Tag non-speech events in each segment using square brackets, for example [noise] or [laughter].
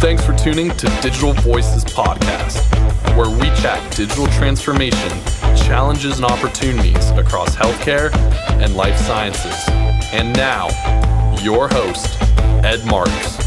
Thanks for tuning to Digital Voices Podcast, where we chat digital transformation, challenges, and opportunities across healthcare and life sciences. And now, your host, Ed Marks.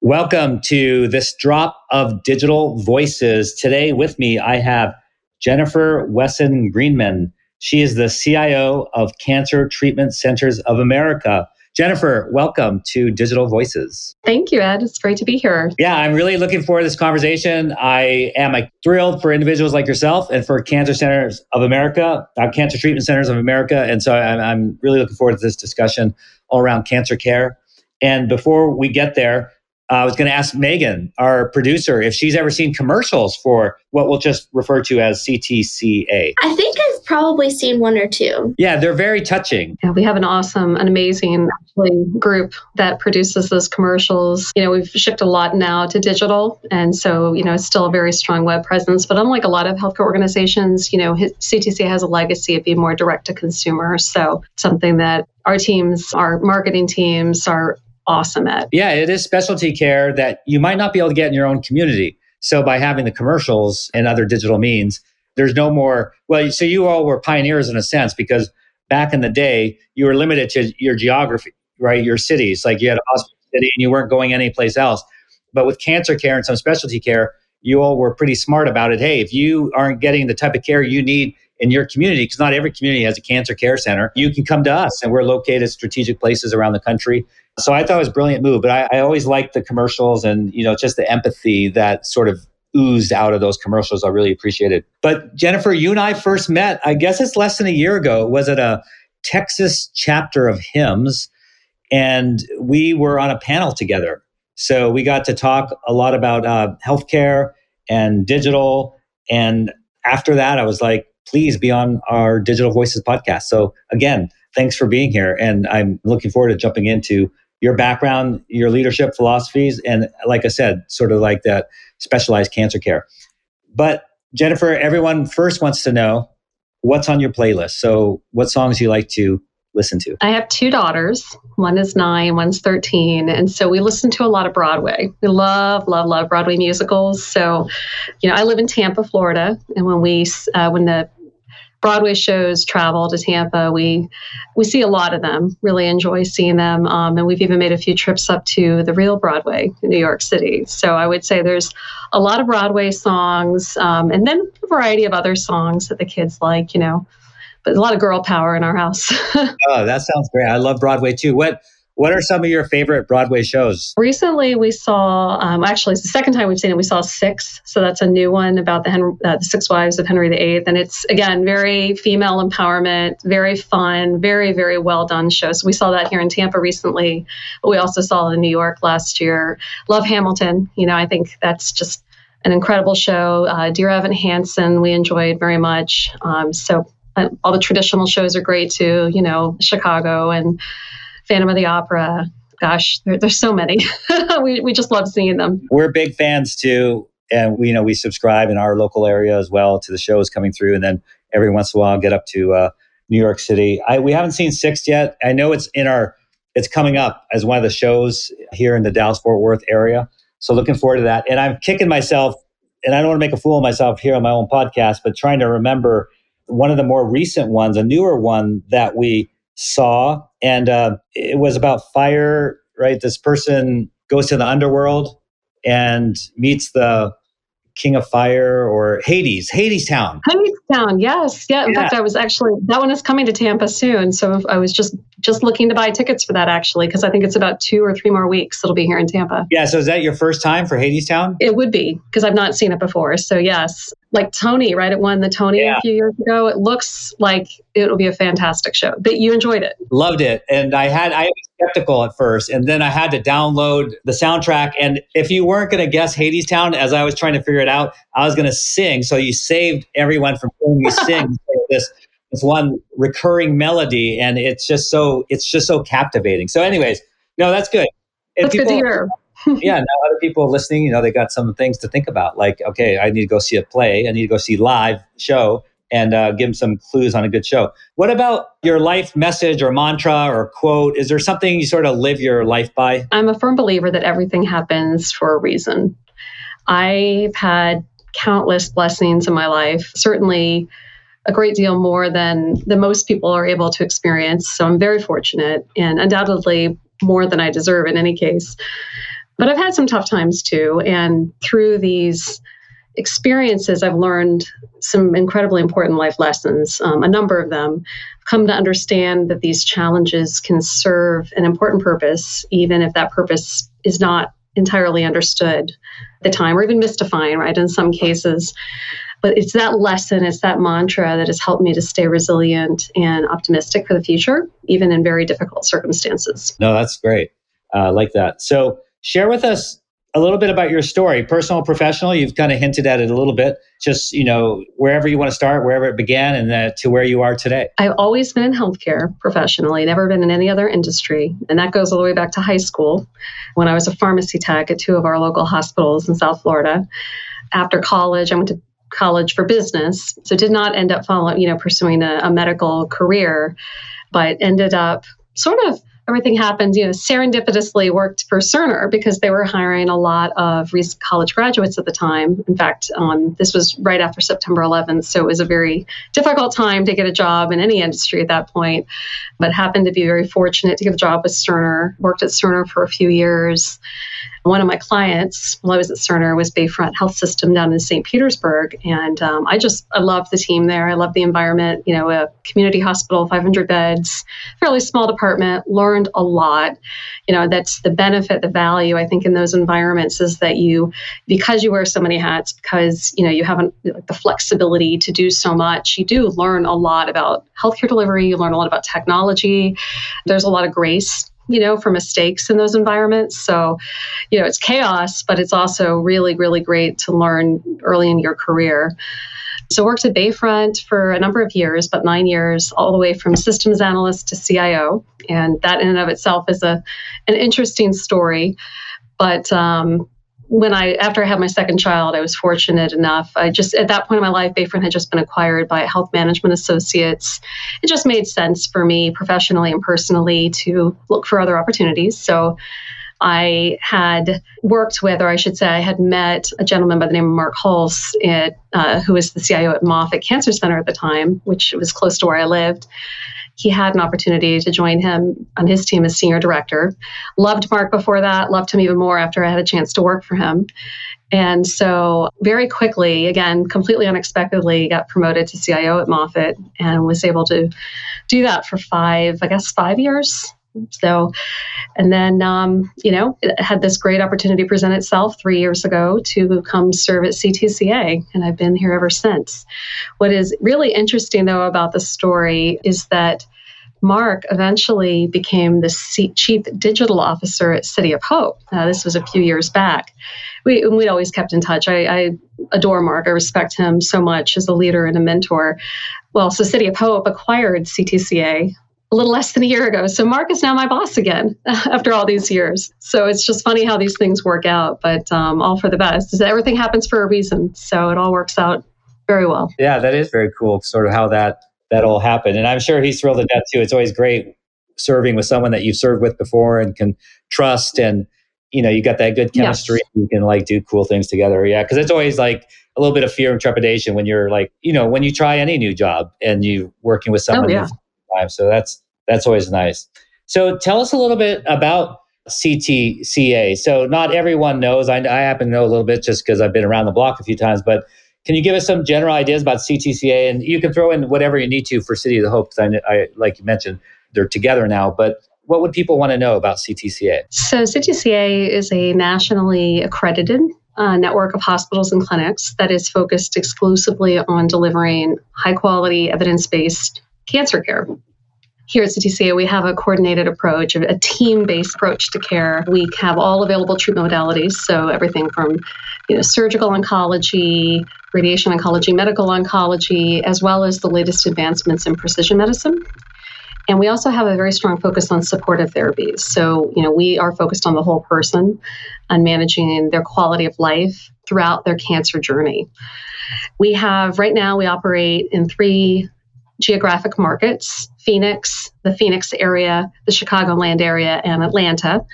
Welcome to this drop of digital voices. Today with me, I have Jennifer Wesson Greenman. She is the CIO of Cancer Treatment Centers of America. Jennifer, welcome to Digital Voices. Thank you, Ed. It's great to be here. Yeah, I'm really looking forward to this conversation. I am like, thrilled for individuals like yourself and for Cancer Centers of America, uh, Cancer Treatment Centers of America. And so I'm, I'm really looking forward to this discussion all around cancer care. And before we get there, uh, I was going to ask Megan, our producer, if she's ever seen commercials for what we'll just refer to as CTCA. I think I've probably seen one or two. Yeah, they're very touching. Yeah, we have an awesome, an amazing group that produces those commercials. You know, we've shifted a lot now to digital, and so you know, it's still a very strong web presence. But unlike a lot of healthcare organizations, you know, CTC has a legacy of being more direct to consumer. So something that our teams, our marketing teams, are awesome at. Yeah, it is specialty care that you might not be able to get in your own community. So by having the commercials and other digital means, there's no more. Well, so you all were pioneers in a sense because back in the day, you were limited to your geography, right? Your cities, like you had a hospital city and you weren't going anyplace else. But with cancer care and some specialty care, you all were pretty smart about it. Hey, if you aren't getting the type of care you need in your community, because not every community has a cancer care center, you can come to us and we're located strategic places around the country. So I thought it was a brilliant move, but I, I always liked the commercials and, you know, just the empathy that sort of oozed out of those commercials. I really appreciated. It. But Jennifer, you and I first met, I guess it's less than a year ago. Was it a Texas chapter of HIMSS? And we were on a panel together. So we got to talk a lot about uh, healthcare and digital. And after that, I was like, please be on our Digital Voices podcast. So again, thanks for being here. And I'm looking forward to jumping into your background, your leadership philosophies, and like I said, sort of like that specialized cancer care. But Jennifer, everyone first wants to know what's on your playlist. So, what songs you like to listen to? I have two daughters. One is nine, one's 13. And so we listen to a lot of Broadway. We love, love, love Broadway musicals. So, you know, I live in Tampa, Florida. And when we, uh, when the Broadway shows travel to Tampa. We we see a lot of them. Really enjoy seeing them, um, and we've even made a few trips up to the real Broadway in New York City. So I would say there's a lot of Broadway songs, um, and then a variety of other songs that the kids like. You know, but a lot of girl power in our house. [laughs] oh, that sounds great. I love Broadway too. What what are some of your favorite Broadway shows? Recently, we saw, um, actually, it's the second time we've seen it. We saw Six. So that's a new one about the, Henry, uh, the Six Wives of Henry VIII. And it's, again, very female empowerment, very fun, very, very well done show. So we saw that here in Tampa recently, but we also saw it in New York last year. Love Hamilton. You know, I think that's just an incredible show. Uh, Dear Evan Hansen, we enjoyed very much. Um, so all the traditional shows are great too, you know, Chicago and Phantom of the Opera. Gosh, there, there's so many. [laughs] we, we just love seeing them. We're big fans too. And we, you know, we subscribe in our local area as well to the shows coming through. And then every once in a while get up to uh, New York City. I, we haven't seen Six yet. I know it's in our, it's coming up as one of the shows here in the Dallas Fort Worth area. So looking forward to that. And I'm kicking myself, and I don't want to make a fool of myself here on my own podcast, but trying to remember one of the more recent ones, a newer one that we saw, and uh, it was about fire. Right, this person goes to the underworld and meets the king of fire or Hades, Hadestown. Hades Town, yes, yeah. In yeah. fact, I was actually that one is coming to Tampa soon, so I was just just looking to buy tickets for that actually because I think it's about two or three more weeks it'll be here in Tampa. Yeah, so is that your first time for Hadestown? It would be because I've not seen it before. So yes, like Tony, right? It won the Tony yeah. a few years ago. It looks like it'll be a fantastic show. But you enjoyed it. Loved it. And I had I was skeptical at first. And then I had to download the soundtrack. And if you weren't gonna guess Hadestown as I was trying to figure it out, I was gonna sing. So you saved everyone from hearing me sing [laughs] this this one recurring melody. And it's just so it's just so captivating. So anyways, no, that's good. That's people, good to hear [laughs] yeah, now other people listening, you know, they got some things to think about. Like, okay, I need to go see a play. I need to go see live show. and uh, give them some clues on a good show. What about your life message or mantra or quote? Is there something you sort of live your life by? I'm a firm believer that everything happens for a reason. I've had countless blessings in my life, certainly a great deal more than the most people are able to experience. So I'm very fortunate and undoubtedly more than I deserve in any case. But I've had some tough times too. And through these experiences, I've learned some incredibly important life lessons, um, a number of them. I've come to understand that these challenges can serve an important purpose, even if that purpose is not entirely understood at the time or even mystifying, right, in some cases. But it's that lesson, it's that mantra that has helped me to stay resilient and optimistic for the future, even in very difficult circumstances. No, that's great. I uh, like that. So, share with us a little bit about your story, personal, professional. You've kind of hinted at it a little bit. Just you know, wherever you want to start, wherever it began, and uh, to where you are today. I've always been in healthcare professionally, never been in any other industry, and that goes all the way back to high school, when I was a pharmacy tech at two of our local hospitals in South Florida. After college, I went to college for business, so did not end up following, you know, pursuing a, a medical career, but ended up sort of everything happened, you know, serendipitously worked for Cerner because they were hiring a lot of college graduates at the time. In fact, um, this was right after September 11th, so it was a very difficult time to get a job in any industry at that point. But happened to be very fortunate to get a job with Cerner. Worked at Cerner for a few years, one of my clients while I was at Cerner was Bayfront Health System down in St. Petersburg. And um, I just, I love the team there. I love the environment, you know, a community hospital, 500 beds, fairly small department, learned a lot. You know, that's the benefit, the value, I think, in those environments is that you, because you wear so many hats, because, you know, you have like, the flexibility to do so much, you do learn a lot about healthcare delivery, you learn a lot about technology. There's a lot of grace you know, for mistakes in those environments. So, you know, it's chaos, but it's also really, really great to learn early in your career. So, worked at Bayfront for a number of years, but nine years, all the way from systems analyst to CIO, and that in and of itself is a an interesting story. But um, when I after I had my second child, I was fortunate enough. I just at that point in my life, Bayfront had just been acquired by Health Management Associates. It just made sense for me professionally and personally to look for other opportunities. So I had worked with, or I should say, I had met a gentleman by the name of Mark Hulse, at, uh, who was the CIO at Moffitt Cancer Center at the time, which was close to where I lived he had an opportunity to join him on his team as senior director. Loved Mark before that, loved him even more after I had a chance to work for him. And so, very quickly, again, completely unexpectedly, got promoted to CIO at Moffitt and was able to do that for five, I guess, five years. So, and then, um, you know, had this great opportunity present itself three years ago to come serve at CTCA, and I've been here ever since. What is really interesting, though, about the story is that Mark eventually became the C- chief digital officer at City of Hope. Uh, this was a few years back. We, we'd always kept in touch. I, I adore Mark. I respect him so much as a leader and a mentor. Well, so City of Hope acquired CTCA a little less than a year ago. So Mark is now my boss again [laughs] after all these years. So it's just funny how these things work out, but um, all for the best. Everything happens for a reason. So it all works out very well. Yeah, that is very cool, sort of how that that all happened. And I'm sure he's thrilled to death too. It's always great serving with someone that you've served with before and can trust and you know you got that good chemistry yes. you can like do cool things together yeah because it's always like a little bit of fear and trepidation when you're like you know when you try any new job and you working with someone oh, yeah. so that's that's always nice. So tell us a little bit about CTCA. So not everyone knows. I, I happen to know a little bit just because I've been around the block a few times. But can you give us some general ideas about CTCA? And you can throw in whatever you need to for City of the Hope. Because I, I, like you mentioned, they're together now. But what would people want to know about CTCA? So CTCA is a nationally accredited uh, network of hospitals and clinics that is focused exclusively on delivering high quality, evidence based cancer care here at CTCA, we have a coordinated approach, a team based approach to care. We have all available treatment modalities, so everything from you know, surgical oncology, radiation oncology, medical oncology, as well as the latest advancements in precision medicine. And we also have a very strong focus on supportive therapies. So, you know, we are focused on the whole person, on managing their quality of life, throughout their cancer journey. We have right now, we operate in three geographic markets Phoenix, the Phoenix area, the Chicagoland area, and Atlanta.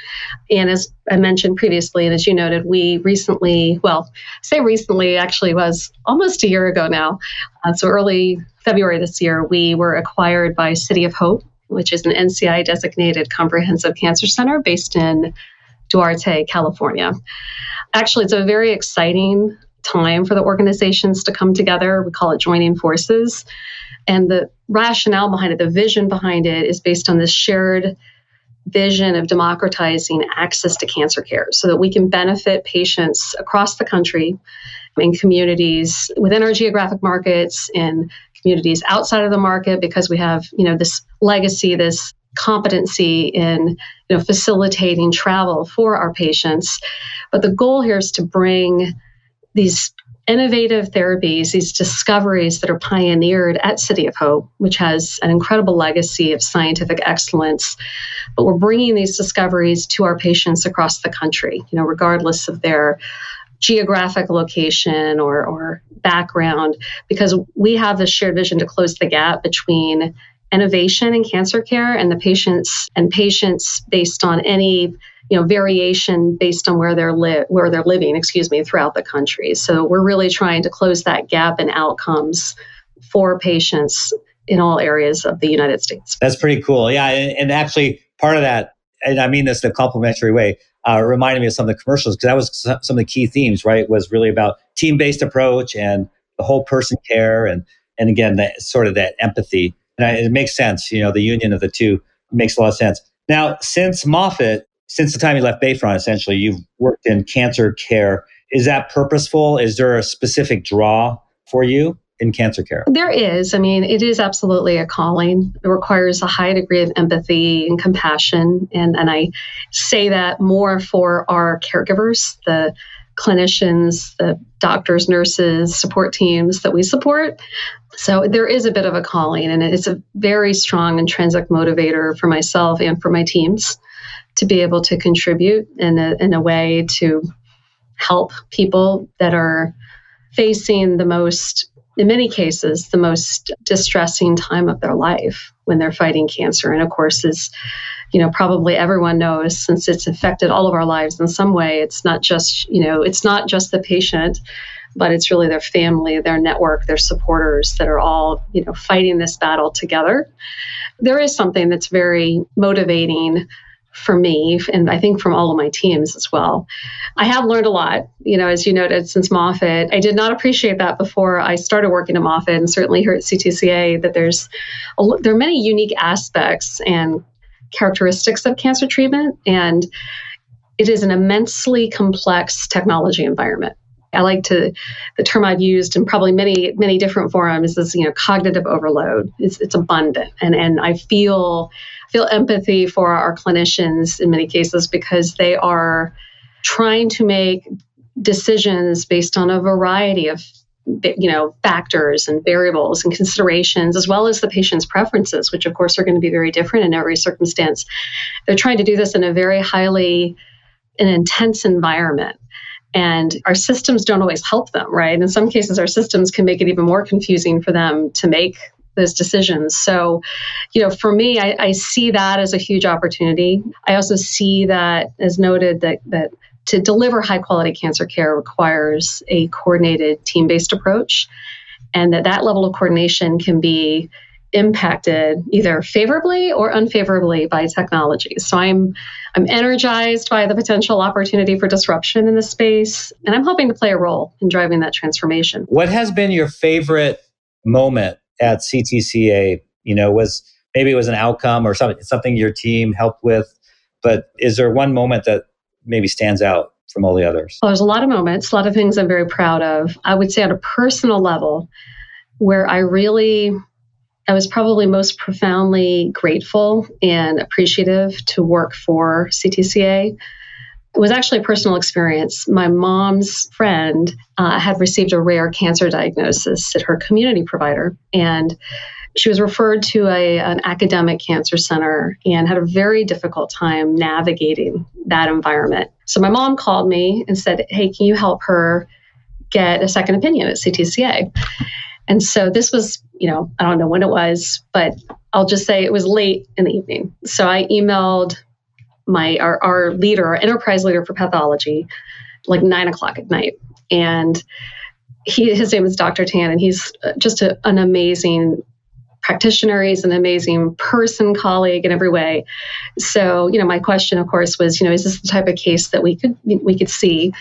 And as I mentioned previously, and as you noted, we recently, well, say recently, actually was almost a year ago now. Uh, so early February this year, we were acquired by City of Hope, which is an NCI designated comprehensive cancer center based in Duarte, California. Actually, it's a very exciting time for the organizations to come together. We call it joining forces. And the rationale behind it, the vision behind it, is based on this shared vision of democratizing access to cancer care so that we can benefit patients across the country in communities within our geographic markets in communities outside of the market because we have you know this legacy this competency in you know facilitating travel for our patients. But the goal here is to bring these innovative therapies, these discoveries that are pioneered at City of Hope, which has an incredible legacy of scientific excellence. But we're bringing these discoveries to our patients across the country, you know, regardless of their geographic location or, or background, because we have this shared vision to close the gap between innovation in cancer care and the patients and patients based on any you know variation based on where they're li- where they're living excuse me throughout the country. So we're really trying to close that gap in outcomes for patients in all areas of the united states. That's pretty cool. Yeah and, and actually part of that and i mean this in a complimentary way uh, reminded me of some of the commercials because that was some of the key themes right was really about team-based approach and the whole person care and and again that sort of that empathy. And I, it makes sense you know the union of the two makes a lot of sense. Now since moffitt since the time you left Bayfront, essentially, you've worked in cancer care. Is that purposeful? Is there a specific draw for you in cancer care? There is. I mean, it is absolutely a calling. It requires a high degree of empathy and compassion. And, and I say that more for our caregivers, the clinicians, the doctors, nurses, support teams that we support. So there is a bit of a calling, and it's a very strong intrinsic motivator for myself and for my teams to be able to contribute in a, in a way to help people that are facing the most, in many cases, the most distressing time of their life when they're fighting cancer. And of course, as you know, probably everyone knows since it's affected all of our lives in some way, it's not just, you know, it's not just the patient but it's really their family, their network, their supporters that are all, you know, fighting this battle together. There is something that's very motivating for me and I think from all of my teams as well. I have learned a lot, you know, as you noted since Moffitt. I did not appreciate that before I started working at Moffitt and certainly here at CTCA that there's a, there are many unique aspects and characteristics of cancer treatment and it is an immensely complex technology environment. I like to the term I've used in probably many many different forums is you know cognitive overload. It's it's abundant and and I feel feel empathy for our clinicians in many cases because they are trying to make decisions based on a variety of you know factors and variables and considerations as well as the patient's preferences which of course are going to be very different in every circumstance. They're trying to do this in a very highly an intense environment. And our systems don't always help them right? In some cases our systems can make it even more confusing for them to make those decisions. So, you know, for me, I, I see that as a huge opportunity. I also see that, as noted, that that to deliver high quality cancer care requires a coordinated team based approach, and that that level of coordination can be impacted either favorably or unfavorably by technology. So I'm I'm energized by the potential opportunity for disruption in the space and I'm hoping to play a role in driving that transformation. What has been your favorite moment at CTCA, you know, was maybe it was an outcome or something something your team helped with, but is there one moment that maybe stands out from all the others? Well, there's a lot of moments, a lot of things I'm very proud of. I would say on a personal level, where I really I was probably most profoundly grateful and appreciative to work for CTCA it was actually a personal experience. My mom's friend uh, had received a rare cancer diagnosis at her community provider, and she was referred to a, an academic cancer center and had a very difficult time navigating that environment. So my mom called me and said, Hey, can you help her get a second opinion at CTCA. And so this was, you know, I don't know when it was, but I'll just say it was late in the evening. So I emailed my our, our leader, our enterprise leader for pathology, like nine o'clock at night. And he his name is Dr. Tan, and he's uh, just a, an amazing practitioner. He's an amazing person, colleague in every way. So, you know, my question, of course, was, you know, is this the type of case that we could we could see?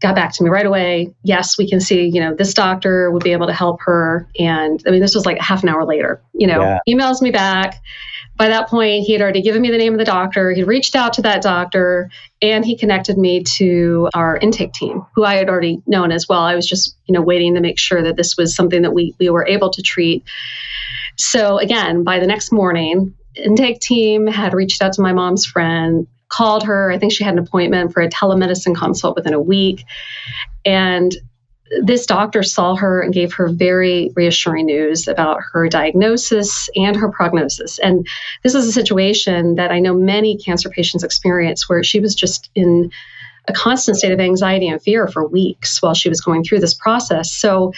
Got back to me right away. Yes, we can see, you know, this doctor would be able to help her. And I mean, this was like half an hour later, you know, yeah. emails me back. By that point, he had already given me the name of the doctor. He reached out to that doctor and he connected me to our intake team, who I had already known as well. I was just, you know, waiting to make sure that this was something that we, we were able to treat. So again, by the next morning, intake team had reached out to my mom's friend, called her. I think she had an appointment for a telemedicine consult within a week. And this doctor saw her and gave her very reassuring news about her diagnosis and her prognosis. And this is a situation that I know many cancer patients experience where she was just in a constant state of anxiety and fear for weeks while she was going through this process. So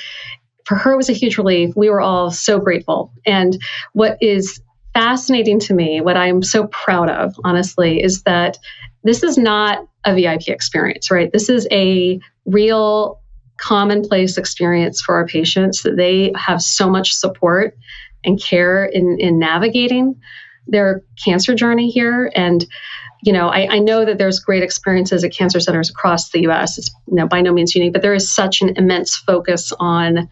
for her, it was a huge relief. We were all so grateful. And what is fascinating to me, what I'm so proud of, honestly, is that this is not a VIP experience, right? This is a real commonplace experience for our patients that they have so much support and care in, in navigating their cancer journey here. And you know, I, I, know that there's great experiences at cancer centers across the U.S. It's you know by no means unique, but there is such an immense focus on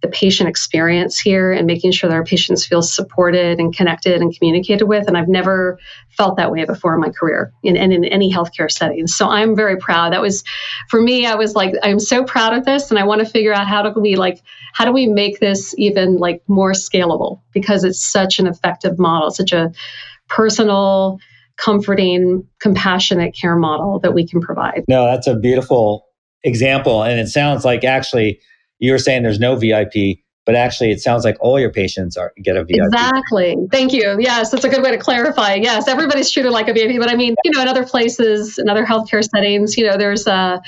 the patient experience here and making sure that our patients feel supported and connected and communicated with. And I've never felt that way before in my career in, in, in any healthcare setting. So I'm very proud. That was, for me, I was like, I'm so proud of this. And I want to figure out how do we like, how do we make this even like more scalable? Because it's such an effective model, such a personal, comforting, compassionate care model that we can provide. No, that's a beautiful example. And it sounds like actually, you were saying there's no VIP, but actually it sounds like all your patients are get a VIP. Exactly. Thank you. Yes, that's a good way to clarify. Yes, everybody's treated like a VIP, but I mean, you know, in other places, in other healthcare settings, you know, there's a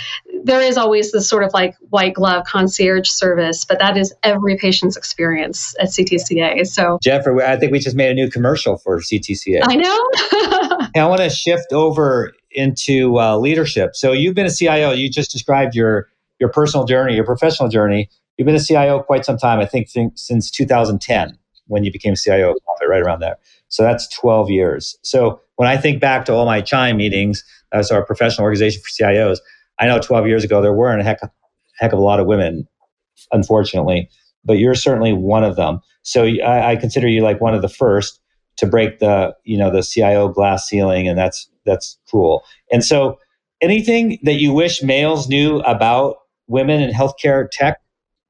there is always this sort of like white glove concierge service, but that is every patient's experience at CTCA. So, Jennifer, I think we just made a new commercial for CTCA. I know. [laughs] I want to shift over into uh, leadership. So, you've been a CIO. You just described your your personal journey, your professional journey. You've been a CIO quite some time, I think, since 2010 when you became CIO, right around there. So that's 12 years. So when I think back to all my CHIME meetings as our professional organization for CIOs, I know 12 years ago there weren't a heck, heck of a lot of women, unfortunately, but you're certainly one of them. So I, I consider you like one of the first to break the you know the CIO glass ceiling, and that's that's cool. And so anything that you wish males knew about women in healthcare tech,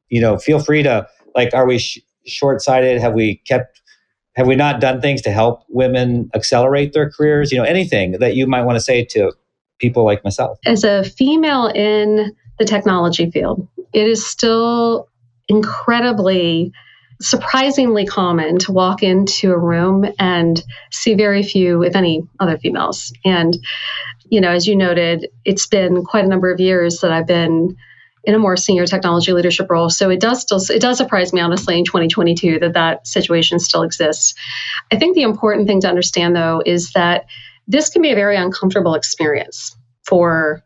you know, feel free to like, are we sh- short sighted? Have we kept, have we not done things to help women accelerate their careers? You know, anything that you might want to say to people like myself. As a female in the technology field, it is still incredibly surprisingly common to walk into a room and see very few, if any, other females. And, you know, as you noted, it's been quite a number of years that I've been in a more senior technology leadership role. So it does still it does surprise me honestly in 2022 that that situation still exists. I think the important thing to understand though is that this can be a very uncomfortable experience for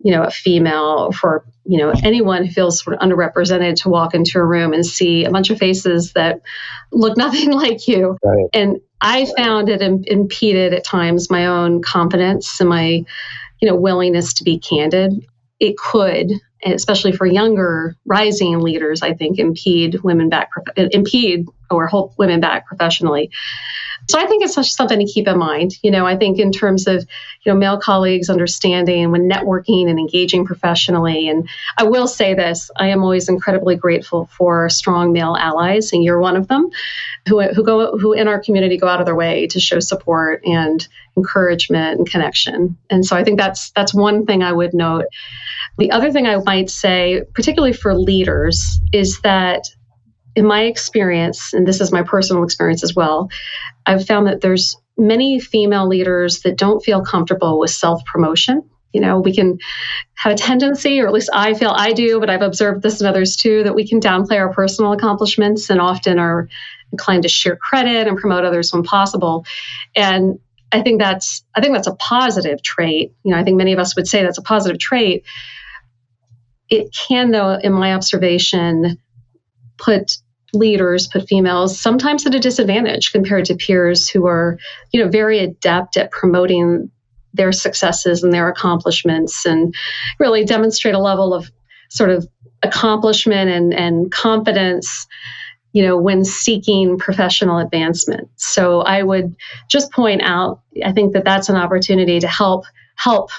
you know a female for you know anyone who feels sort of underrepresented to walk into a room and see a bunch of faces that look [laughs] nothing like you right. and i found it Im- impeded at times my own confidence and my you know willingness to be candid it could especially for younger rising leaders, I think impede women back, impede or hold women back professionally. So I think it's just something to keep in mind. You know, I think in terms of, you know, male colleagues understanding when networking and engaging professionally. And I will say this, I am always incredibly grateful for strong male allies, and you're one of them, who, who go who in our community go out of their way to show support and encouragement and connection. And so I think that's that's one thing I would note. The other thing I might say, particularly for leaders, is that in my experience, and this is my personal experience as well, I've found that there's many female leaders that don't feel comfortable with self promotion You know, we can have a tendency, or at least I feel I do, but I've observed this in others too, that we can downplay our personal accomplishments and often are inclined to share credit and promote others when possible. And I think that's I think that's a positive trait. You know, I think many of us would say that's a positive trait. It can, though, in my observation, put leaders, put females sometimes at a disadvantage compared to peers who are, you know, very adept at promoting their successes and their accomplishments and really demonstrate a level of sort of accomplishment and, and confidence you know when seeking professional advancement. So i would just point out i think that that's an opportunity to help help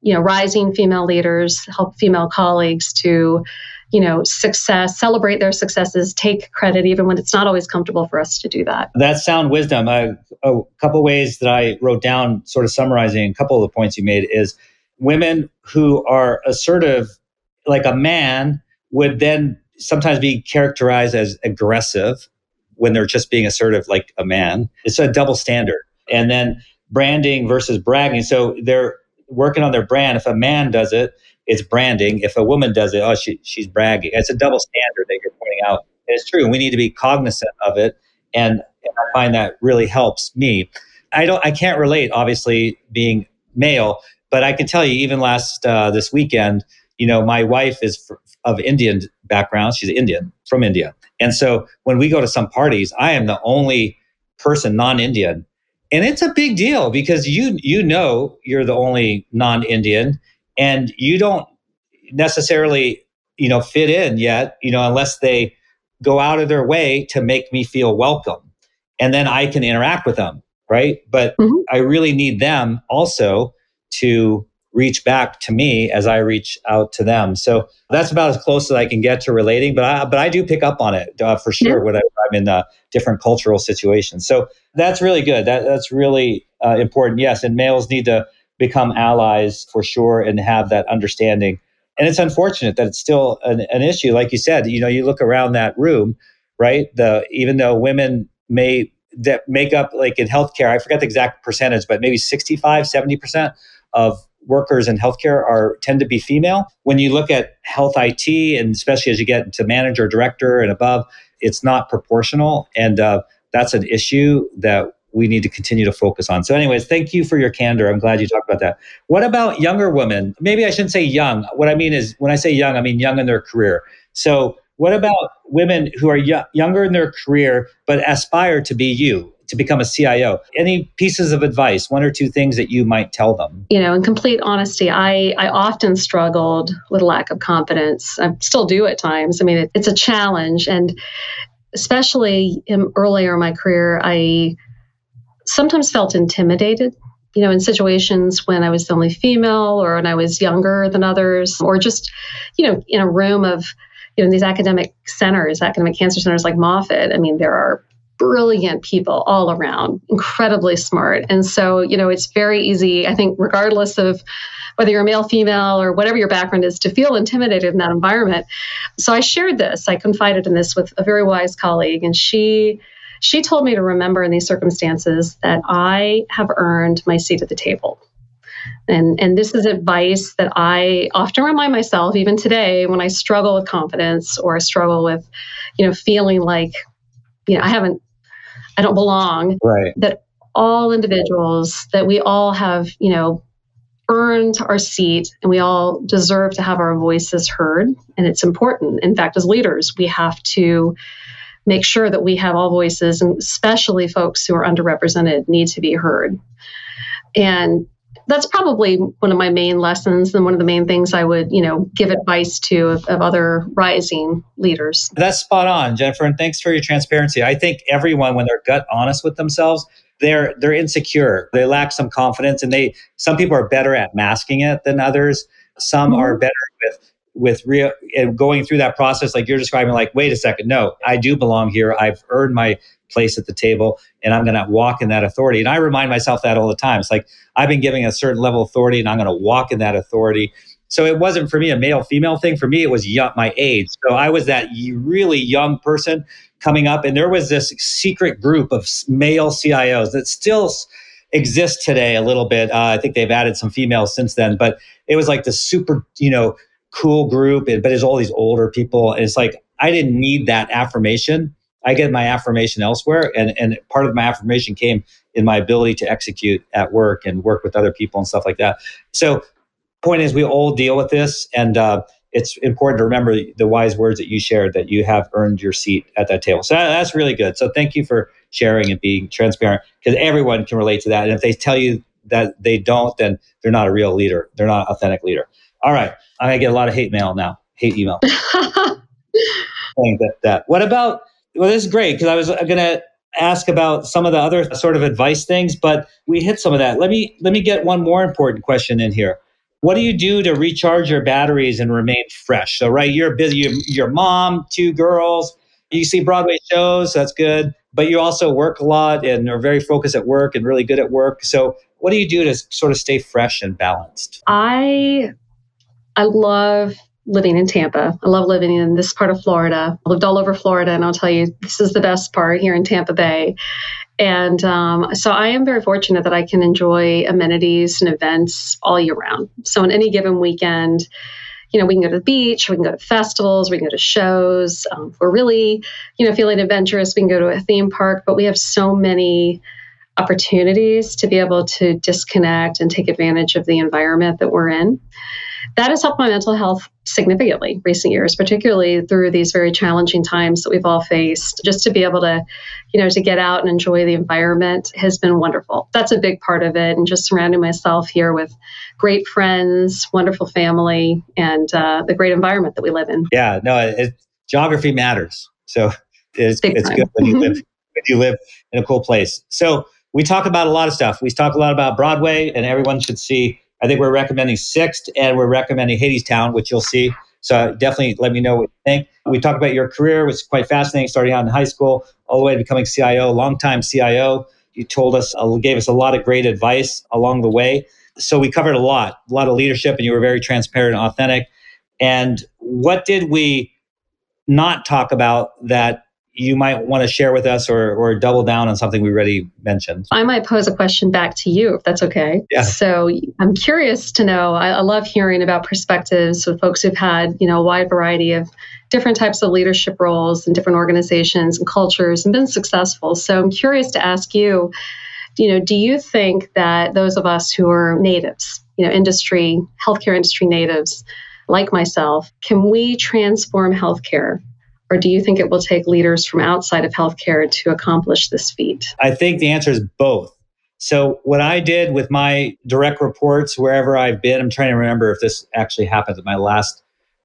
you know rising female leaders help female colleagues to you know success celebrate their successes take credit even when it's not always comfortable for us to do that. That's sound wisdom a couple ways that i wrote down sort of summarizing a couple of the points you made is women who are assertive like a man would then sometimes be characterized as aggressive when they're just being assertive like a man. It's a double standard. And then branding versus bragging. So they're working on their brand. If a man does it it's branding. If a woman does it, oh, she, she's bragging. It's a double standard that you're pointing out. And it's true. We need to be cognizant of it. And, and I find that really helps me. I don't, I can't relate, obviously, being male, but I can tell you, even last uh, this weekend, you know, my wife is of Indian background. She's Indian from India. And so when we go to some parties, I am the only person non-Indian. And it's a big deal because you you know you're the only non-Indian and you don't necessarily you know fit in yet you know unless they go out of their way to make me feel welcome. And then i can interact with them right? But mm-hmm. i really need them also to reach back to me as i reach out to them. So that's about as close as i can get to relating but i but i do pick up on it uh, for sure yeah. when I, am in uh, different cultural situations. So that's really good. That that's really uh, important. Yes and males need to become allies for sure and have that understanding. And it's unfortunate that it's still an, an issue. Like you said, you know, you look around that room, right? The even though women may that make up like in healthcare, I forget the exact percentage, but maybe 65, 70% of workers in healthcare are tend to be female. When you look at health IT, and especially as you get to manager, director, and above, it's not proportional, and uh, that's an issue that we need to continue to focus on. So, anyways, thank you for your candor. I'm glad you talked about that. What about younger women? Maybe I shouldn't say young. What I mean is, when I say young, I mean young in their career. So, what about women who are y- younger in their career but aspire to be you? To become a CIO, any pieces of advice, one or two things that you might tell them? You know, in complete honesty, I I often struggled with lack of confidence. I still do at times. I mean, it, it's a challenge, and especially in, earlier in my career, I sometimes felt intimidated you know, in situations when I was the only female or when I was younger than others, or just, you know, in a room of, you know, these academic centers, academic cancer centers like Moffitt, I mean, there are brilliant people all around, incredibly smart. And so, you know, it's very easy, I think, regardless of whether you're a male, female, or whatever your background is, to feel intimidated in that environment. So I shared this, I confided in this with a very wise colleague, and she, she told me to remember in these circumstances that I have earned my seat at the table. And, and this is advice that I often remind myself, even today, when I struggle with confidence or I struggle with, you know, feeling like, you know, I haven't, I don't belong. Right. That all individuals, that we all have, you know, earned our seat and we all deserve to have our voices heard. And it's important. In fact, as leaders, we have to make sure that we have all voices, and especially folks who are underrepresented, need to be heard. And that's probably one of my main lessons and one of the main things I would, you know, give advice to of, of, other rising leaders. That's spot on, Jennifer, and thanks for your transparency. I think everyone, when they're gut honest with themselves, they're they're insecure. They lack some confidence, and they some people are better at masking it than others. Some mm-hmm. are better with with real and going through that process like you're describing like wait a second no i do belong here. I've earned my place at the table and i'm going to walk in that authority. And i remind myself that all the time. It's like i've been giving a certain level of authority and i'm going to walk in that authority. So it wasn't for me a male female thing. For me it was young, my age. So i was that really young person coming up and there was this secret group of male cios that still exists today a little bit. Uh, I think they've added some females since then, but it was like the super, you know, cool group. But it's all these older people. And it's like, I didn't need that affirmation. I get my affirmation elsewhere. And, and part of my affirmation came in my ability to execute at work and work with other people and stuff like that. So, point is, we all deal with this. And, uh, it's important to remember the wise words that you shared that you have earned your seat at that table. So that's really good. So thank you for sharing and being transparent because everyone can relate to that. And if they tell you that they don't, then they're not a real leader. They're not an authentic leader. All right. I'm going to get a lot of hate mail now, hate email. [laughs] that, that. What about, well, this is great because I was going to ask about some of the other sort of advice things, but we hit some of that. Let me, let me get one more important question in here what do you do to recharge your batteries and remain fresh? So, right, you're busy, you're, your mom, two girls, you see Broadway shows, that's good, but you also work a lot and are very focused at work and really good at work. So, what do you do to sort of stay fresh and balanced? I I love living in Tampa. I love living in this part of Florida. I lived all over Florida, and I'll tell you, this is the best part here in Tampa Bay. And um, so I am very fortunate that I can enjoy amenities and events all year round. So on any given weekend, you know, we can go to the beach, we can go to festivals, we can go to shows. Um, we're really, you know, feeling adventurous, we can go to a theme park. But we have so many opportunities to be able to disconnect and take advantage of the environment that we're in that has helped my mental health significantly recent years particularly through these very challenging times that we've all faced. Just to be able to you know to get out and enjoy the environment has been wonderful. That's a big part of it and just surrounding myself here with great friends wonderful family and uh, the great environment that we live in. Yeah no it, geography matters. So it's, it's good when you live when you live in a cool place. So we talk about a lot of stuff. We talk a lot about broadway and everyone should see I think we're recommending Six and we're recommending Hadestown, which you'll see. So definitely let me know what you think. We talk about your career, which is quite fascinating, starting out in high school all the way to becoming CIO, longtime CIO. You told us, uh, gave us a lot of great advice along the way. So we covered a lot, a lot of leadership, and you were very transparent and authentic. And what did we not talk about that you might want to share with us or, or double down on something we already mentioned. I might pose a question back to you if that's okay. Yeah. So I'm curious to know, I, I love hearing about perspectives with folks who've had, you know, a wide variety of different types of leadership roles in different organizations and cultures and been successful. So I'm curious to ask you, you know, do you think that those of us who are natives, you know, industry, healthcare industry natives, like myself, can we transform healthcare or do you think it will take leaders from outside of healthcare to accomplish this feat? I think the answer is both. So, what I did with my direct reports, wherever I've been, I'm trying to remember if this actually happened at my last,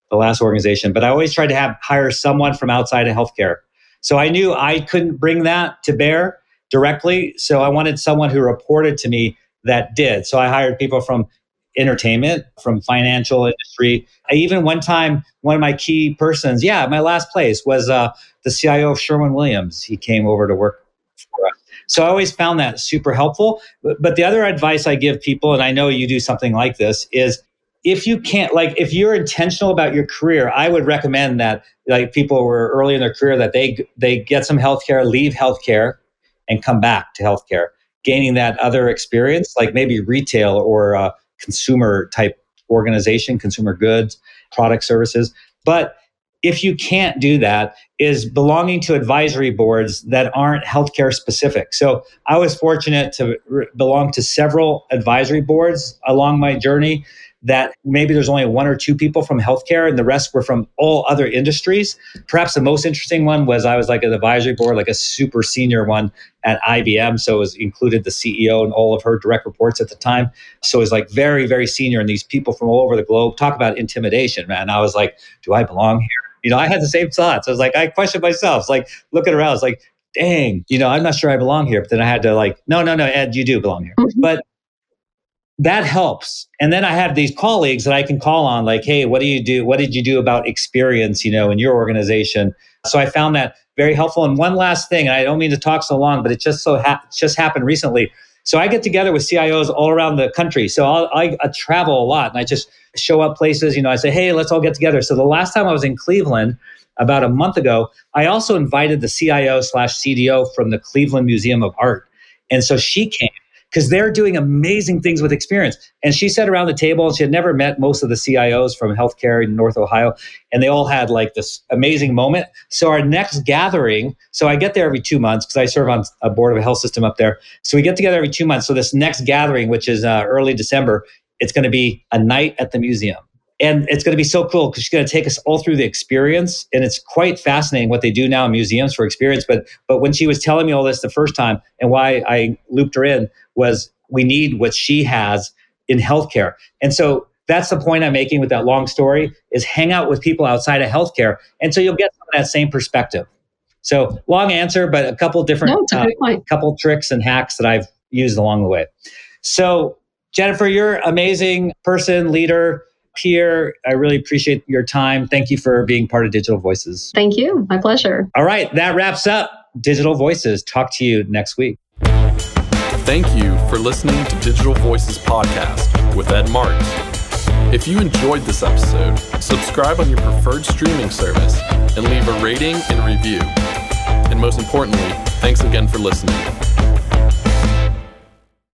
the last organization, but I always tried to have hire someone from outside of healthcare. So I knew I couldn't bring that to bear directly. So I wanted someone who reported to me that did. So I hired people from entertainment, from financial industry. I even one time, one of my key persons, yeah, my last place was uh, the CIO of Sherwin Williams. He came over to work for us. So I always found that super helpful. But, but the other advice I give people, and I know you do something like this, is if you can't like if you're intentional about your career i would recommend that like people were early in their career that they they get some healthcare leave healthcare and come back to healthcare gaining that other experience like maybe retail or uh, consumer type organization, consumer goods, product services. But if you can't do that, is belonging to advisory boards that aren't healthcare specific. So I was fortunate to re- belong to several advisory boards along my journey that maybe there's only one or two people from healthcare and the rest were from all other industries. Perhaps the most interesting one was I was like an advisory board, like a super senior one at IBM. So it was included the CEO and all of her direct reports at the time. So it was like very, very senior. And these people from all over the globe talk about intimidation, man. I was like, do I belong here? You know, I had the same thoughts. I was like, I questioned myself. It's like looking around, I was like, dang, you know, I'm not sure I belong here. But then I had to like, no, no, no, Ed, you do belong here. Mm-hmm. But that helps. And then I have these colleagues that I can call on, like, hey, what do you do? What did you do about experience, you know, in your organization? So I found that very helpful. And one last thing, and I don't mean to talk so long, but it just so ha- just happened recently. So I get together with CIOs all around the country. So I'll, I, I travel a lot, and I just show up places. You know, I say, hey, let's all get together. So the last time I was in Cleveland, about a month ago, I also invited the CIO slash CDO from the Cleveland Museum of Art, and so she came because they're doing amazing things with experience. And she sat around the table and she had never met most of the CIOs from healthcare in North Ohio. And they all had like this amazing moment. So our next gathering, so I get there every two months because I serve on a board of a health system up there. So we get together every two months. So this next gathering, which is uh, early December, it's going to be a night at the museum. And it's going to be so cool because she's going to take us all through the experience. And it's quite fascinating what they do now in museums for experience. But but when she was telling me all this the first time and why I looped her in was we need what she has in healthcare. And so that's the point I'm making with that long story is hang out with people outside of healthcare. And so you'll get some of that same perspective. So long answer, but a couple different no, a uh, couple tricks and hacks that I've used along the way. So Jennifer, you're amazing person, leader Pierre, I really appreciate your time. Thank you for being part of Digital Voices. Thank you. My pleasure. All right, that wraps up Digital Voices. Talk to you next week. Thank you for listening to Digital Voices Podcast with Ed Marx. If you enjoyed this episode, subscribe on your preferred streaming service and leave a rating and review. And most importantly, thanks again for listening.